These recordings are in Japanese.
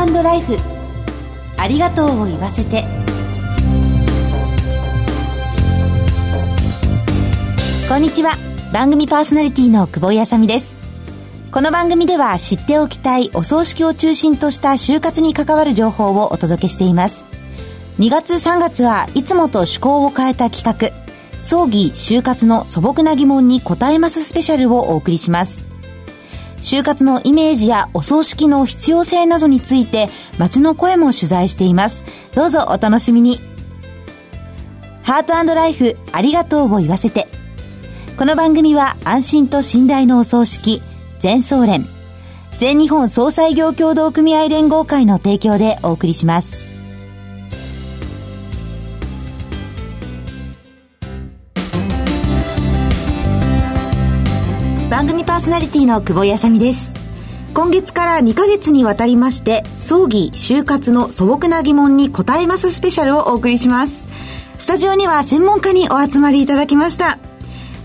ートライフ。ありがとうを言わせて。こんにちは。番組パーソナリティの久保井あさみです。この番組では知っておきたいお葬式を中心とした就活に関わる情報をお届けしています。2月3月はいつもと趣向を変えた企画。葬儀就活の素朴な疑問に答えますスペシャルをお送りします。就活のイメージやお葬式の必要性などについて街の声も取材しています。どうぞお楽しみに。ハートライフありがとうを言わせて。この番組は安心と信頼のお葬式、全総連、全日本総裁業協同組合連合会の提供でお送りします。ソナリティの久保やさみです。今月から2ヶ月にわたりまして葬儀就活の素朴な疑問に答えますスペシャルをお送りします。スタジオには専門家にお集まりいただきました。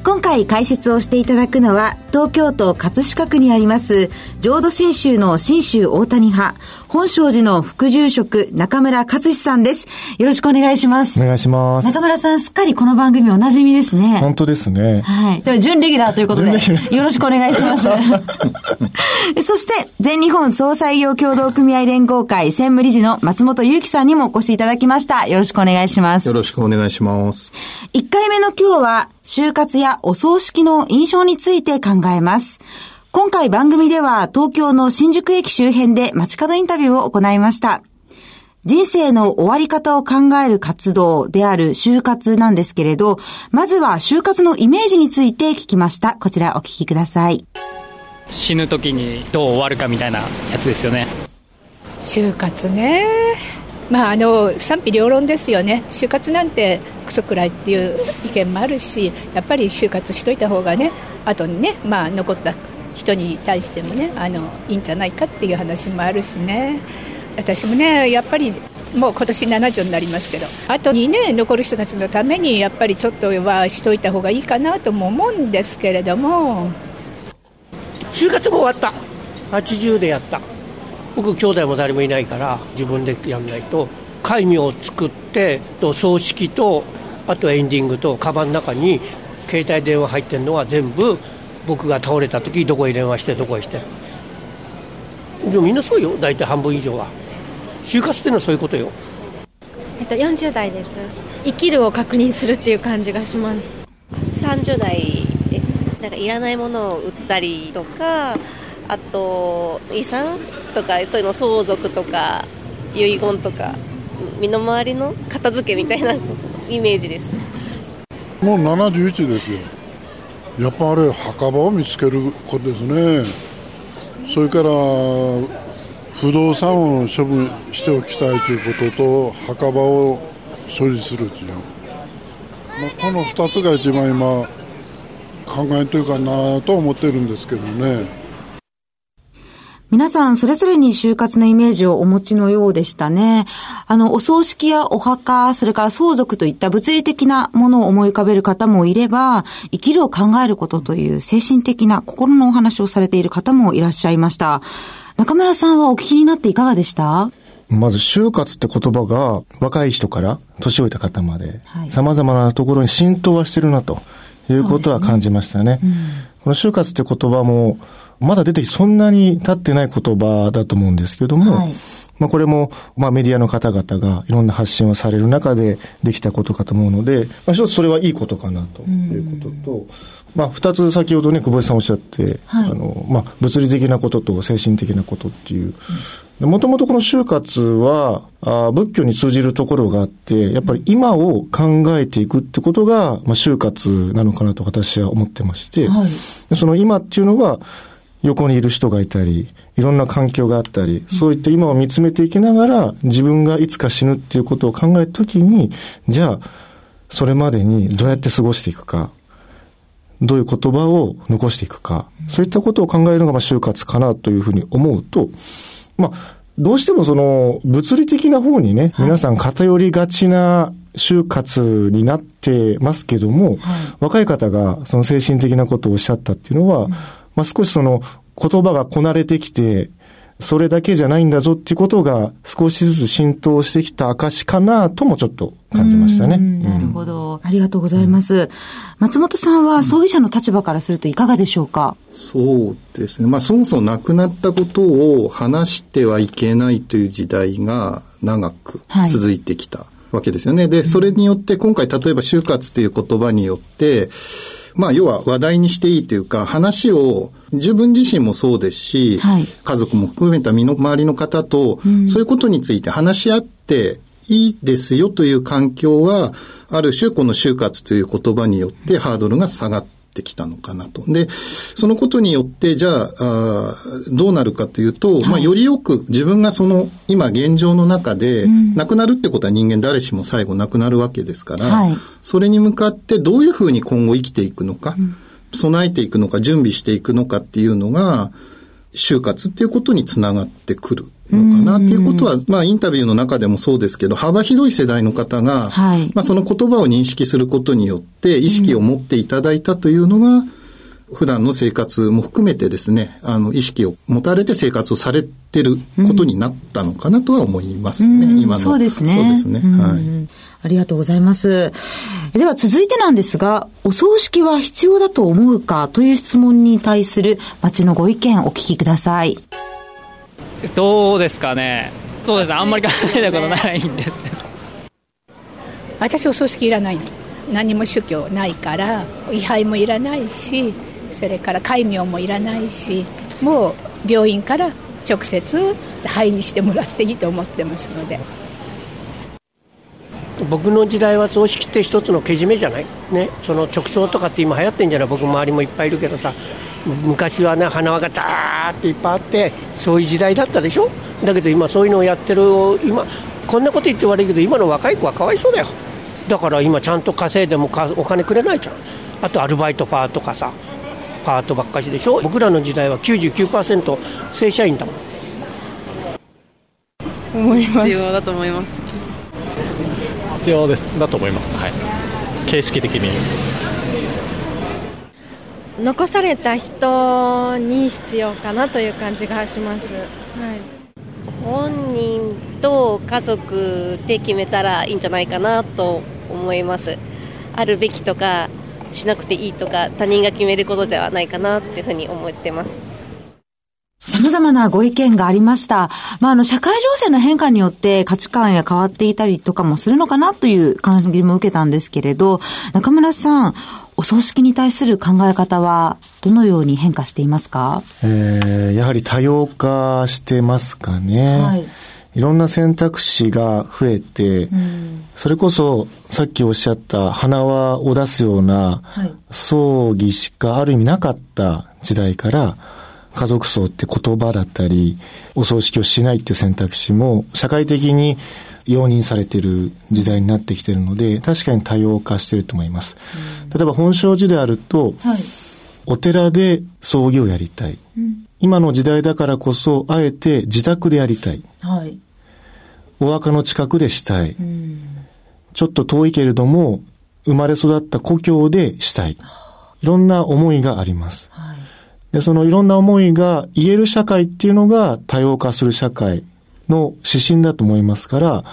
今回解説をしていただくのは、東京都葛飾区にあります、浄土真宗の真宗大谷派、本正寺の副住職、中村勝志さんです。よろしくお願いします。お願いします。中村さん、すっかりこの番組お馴染みですね。本当ですね。はい。では、準レギュラーということで、よろしくお願いします。そして、全日本総裁業協同組合連合会専務理事の松本祐樹さんにもお越しいただきました。よろしくお願いします。よろしくお願いします。1回目の今日は、就活やお葬式の印象について考えます。今回番組では東京の新宿駅周辺で街角インタビューを行いました。人生の終わり方を考える活動である就活なんですけれど、まずは就活のイメージについて聞きました。こちらお聞きください。死ぬ時にどう終わるかみたいなやつですよね。就活ね。まあ、あの賛否両論ですよね、就活なんてクソくらいっていう意見もあるし、やっぱり就活しといた方がね、後にね、まあ、残った人に対してもねあのいいんじゃないかっていう話もあるしね、私もね、やっぱりもう今年70になりますけど、後にね、残る人たちのために、やっぱりちょっとはしといた方がいいかなとも思うんですけれども。就活も終わった、80でやった。僕兄弟も誰もいないから自分でやんないと戒名を作ってと葬式とあとエンディングとカバンの中に携帯電話入ってるのは全部僕が倒れた時どこへ電話してどこへして。でもみんなそうよ。大体半分以上は。就活っていうのはそういうことよ。えっと40代です。生きるを確認するっていう感じがします。30代です。なんかいらないものを売ったりとかあと遺産とかそういうの相続とか遺言とか身の回りの片付けみたいなイメージです。もう71ですよ。やっぱあれ墓場を見つけることですね。それから不動産を処分しておきたいということと墓場を処理するという、まあ、この2つが一番今考えというかなと思ってるんですけどね。皆さんそれぞれに就活のイメージをお持ちのようでしたね。あの、お葬式やお墓、それから相続といった物理的なものを思い浮かべる方もいれば、生きるを考えることという精神的な心のお話をされている方もいらっしゃいました。中村さんはお聞きになっていかがでした？まず、就活って言葉が若い人から年老いた方まで、様々なところに浸透はしてるなということは感じましたね。ねうん、この就活って言葉も、まだ出てそんなに経ってない言葉だと思うんですけども、はい、まあこれも、まあメディアの方々がいろんな発信をされる中でできたことかと思うので、まあ一つそれはいいことかなということと、まあ二つ先ほどね、久保井さんおっしゃって、はい、あの、まあ物理的なことと精神的なことっていう、もともとこの就活はあ、仏教に通じるところがあって、やっぱり今を考えていくってことが、まあ、就活なのかなと私は思ってまして、はい、その今っていうのは、横にいる人がいたり、いろんな環境があったり、そういった今を見つめていきながら、自分がいつか死ぬっていうことを考えるときに、じゃあ、それまでにどうやって過ごしていくか、どういう言葉を残していくか、そういったことを考えるのが、まあ、就活かなというふうに思うと、まあ、どうしてもその、物理的な方にね、皆さん偏りがちな就活になってますけども、はい、若い方がその精神的なことをおっしゃったっていうのは、うんまあ、少しその言葉がこなれてきて、それだけじゃないんだぞっていうことが少しずつ浸透してきた証かなともちょっと感じましたね。なるほど。ありがとうございます。うん、松本さんは葬儀者の立場からするといかがでしょうか、そうですね。まあそもそも亡くなったことを話してはいけないという時代が長く続いてきたわけですよね。はい、で、それによって今回例えば就活という言葉によって、まあ、要は話題にしていいというか、話を自分自身もそうですし、はい、家族も含めた身の回りの方と、そういうことについて話し合っていいですよという環境は、ある種この就活という言葉によってハードルが下がってってきたのかなと。で、そのことによって、じゃあ、あどうなるかというと、はい、まあ、よりよく自分がその、今現状の中で、うん、亡くなるってことは人間誰しも最後亡くなるわけですから、はい、それに向かってどういうふうに今後生きていくのか、うん、備えていくのか、準備していくのかっていうのが、就活っていうことにつながってくる。のかなっていうことは、まあインタビューの中でもそうですけど、幅広い世代の方が、はい、まあその言葉を認識することによって意識を持っていただいたというのが、普段の生活も含めてですね、あの、意識を持たれて生活をされてることになったのかなとは思いますね、今の。そうですね。そうですね。はい。ありがとうございます。では続いてなんですが、お葬式は必要だと思うかという質問に対する町のご意見お聞きください。どうですかね、そうですね、あんまり考えたことないんですけど。私、お葬式いらないの。何も宗教ないから、位牌もいらないし、それから戒名もいらないし、もう病院から直接灰にしてもらっていいと思ってますので。僕の時代は葬式って一つのけじめじゃない、ね、その直葬とかって今流行ってんじゃない？僕周りもいっぱいいるけどさ。昔はね花輪がザーっていっぱいあってそういう時代だったでしょ？だけど今そういうのをやってる今こんなこと言って悪いけど今の若い子はかわいそうだよ。だから今ちゃんと稼いでもお金くれないじゃん。あとアルバイトパーとかさ。パートばっかしでしょ？僕らの時代は99%正社員だもん。思います。必要だと思います。必要です。だと思います。はい。形式的に。残された人に必要かなという感じがします、はい、本人と家族で決めたらいいんじゃないかなと思います。あるべきとかしなくていいとか他人が決めることではないかなっていうふうに思ってます様々なご意見がありました。まあ、あの、社会情勢の変化によって価値観が変わっていたりとかもするのかなという感じも受けたんですけれど、中村さん、お葬式に対する考え方はどのように変化していますか？えー、やはり多様化してますかね。はい。いろんな選択肢が増えて、うん、それこそさっきおっしゃった花輪を出すような葬儀しかある意味なかった時代から、家族葬って言葉だったり、お葬式をしないっていう選択肢も社会的に容認されている時代になってきているので、確かに多様化していると思います。例えば本正寺であると、はい、お寺で葬儀をやりたい、うん、今の時代だからこそ、あえて自宅でやりたい。はい、お墓の近くでしたい。うん、ちょっと遠いけれども、生まれ育った故郷でしたい。いろんな思いがあります。はい、で、そのいろんな思いが言える社会っていうのが多様化する社会の指針だと思いますから、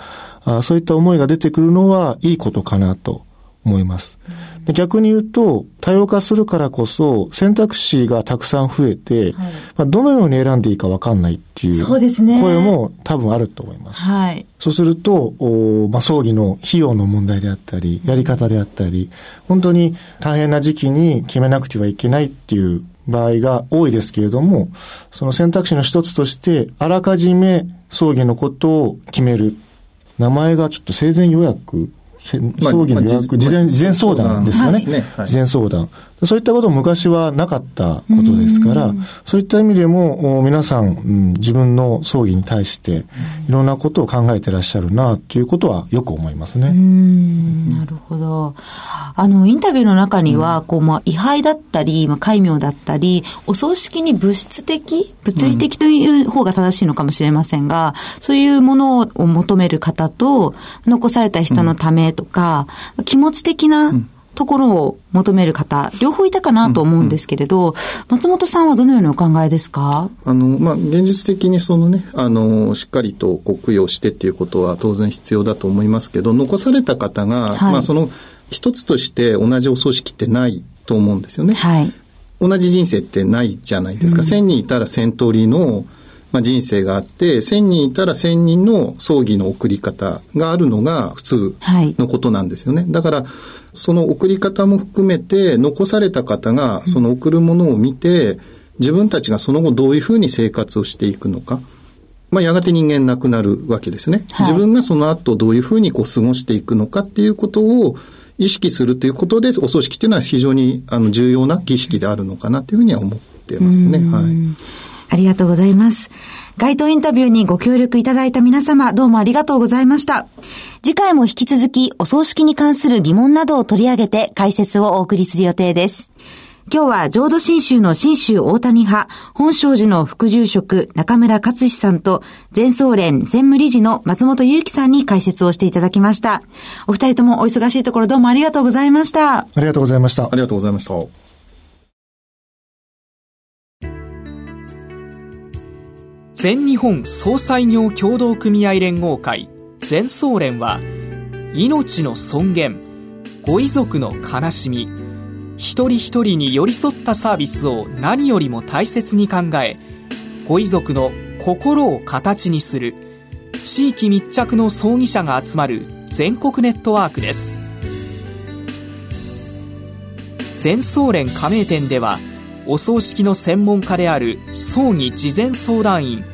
あそういった思いが出てくるのはいいことかなと思います。で逆に言うと、多様化するからこそ選択肢がたくさん増えて、はい、まあ、どのように選んでいいかわかんないっていう声も多分あると思います。はい、そうすると、おまあ、葬儀の費用の問題であったり、やり方であったり、本当に大変な時期に決めなくてはいけないっていう場合が多いですけれども、その選択肢の一つとして、あらかじめ葬儀のことを決める。名前がちょっと生前予約葬儀の予約、事前、事前相談ですよね。事前相談。そういったことも昔はなかったことですから、そういった意味でも皆さん、うん、自分の葬儀に対していろんなことを考えてらっしゃるなということはよく思いますね。なるほど。あの、インタビューの中には、こう、まあ、位牌だったり、まあ、戒名だったり、お葬式に物質的、物理的という方が正しいのかもしれませんが、そういうものを求める方と、残された人のためとか、気持ち的な、ところを求める方、両方いたかなと思うんですけれど、うんうん、松本さんはどのようにお考えですか？あの、まあ、現実的にそのね、あの、しっかりとこう供養してっていうことは当然必要だと思いますけど、残された方が、はい、まあ、その、一つとして同じお葬式ってないと思うんですよね。はい。同じ人生ってないじゃないですか。うん、1000人いたら1000通りの、まあ、人生があって、1000人いたら1000人の葬儀の送り方があるのが普通のことなんですよね。はい、だから、その送り方も含めて、残された方がその送るものを見て、自分たちがその後どういうふうに生活をしていくのか。まあ、やがて人間亡くなるわけですね。はい、自分がその後どういうふうにこう過ごしていくのかっていうことを意識するということで、お葬式っていうのは非常にあの重要な儀式であるのかなというふうには思ってますね。はい。ありがとうございます。街頭インタビューにご協力いただいた皆様、どうもありがとうございました。次回も引き続き、お葬式に関する疑問などを取り上げて解説をお送りする予定です。今日は浄土真宗の真宗大谷派、本庄寺の副住職中村勝志さんと、全総連専務理事の松本祐樹さんに解説をしていただきました。お二人ともお忙しいところどうもありがとうございました。ありがとうございました。ありがとうございました。全日本総裁業協同組合連合会全総連は命の尊厳ご遺族の悲しみ一人一人に寄り添ったサービスを何よりも大切に考えご遺族の心を形にする地域密着の葬儀者が集まる全国ネットワークです。全総連加盟店ではお葬式の専門家である葬儀事前相談員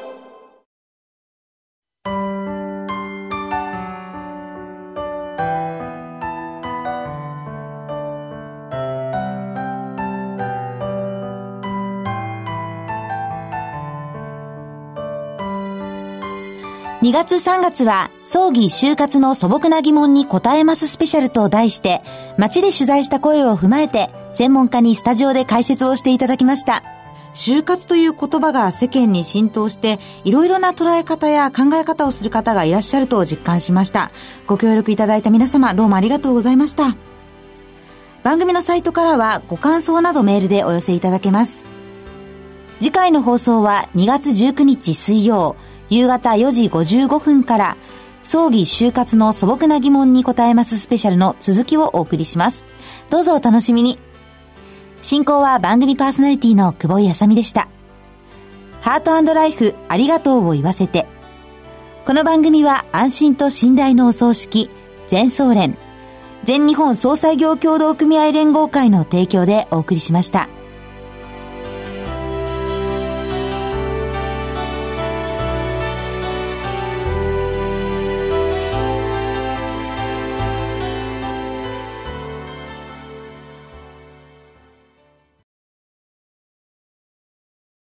2月3月は、葬儀就活の素朴な疑問に答えますスペシャルと題して、街で取材した声を踏まえて、専門家にスタジオで解説をしていただきました。就活という言葉が世間に浸透して、いろいろな捉え方や考え方をする方がいらっしゃると実感しました。ご協力いただいた皆様、どうもありがとうございました。番組のサイトからはご感想などメールでお寄せいただけます。次回の放送は2月19日水曜、夕方4時55分から、葬儀就活の素朴な疑問に答えますスペシャルの続きをお送りします。どうぞお楽しみに。進行は番組パーソナリティの久保井あさみでした。ハートライフありがとうを言わせて。この番組は安心と信頼のお葬式、全総連、全日本総裁業協同組合連合会の提供でお送りしました。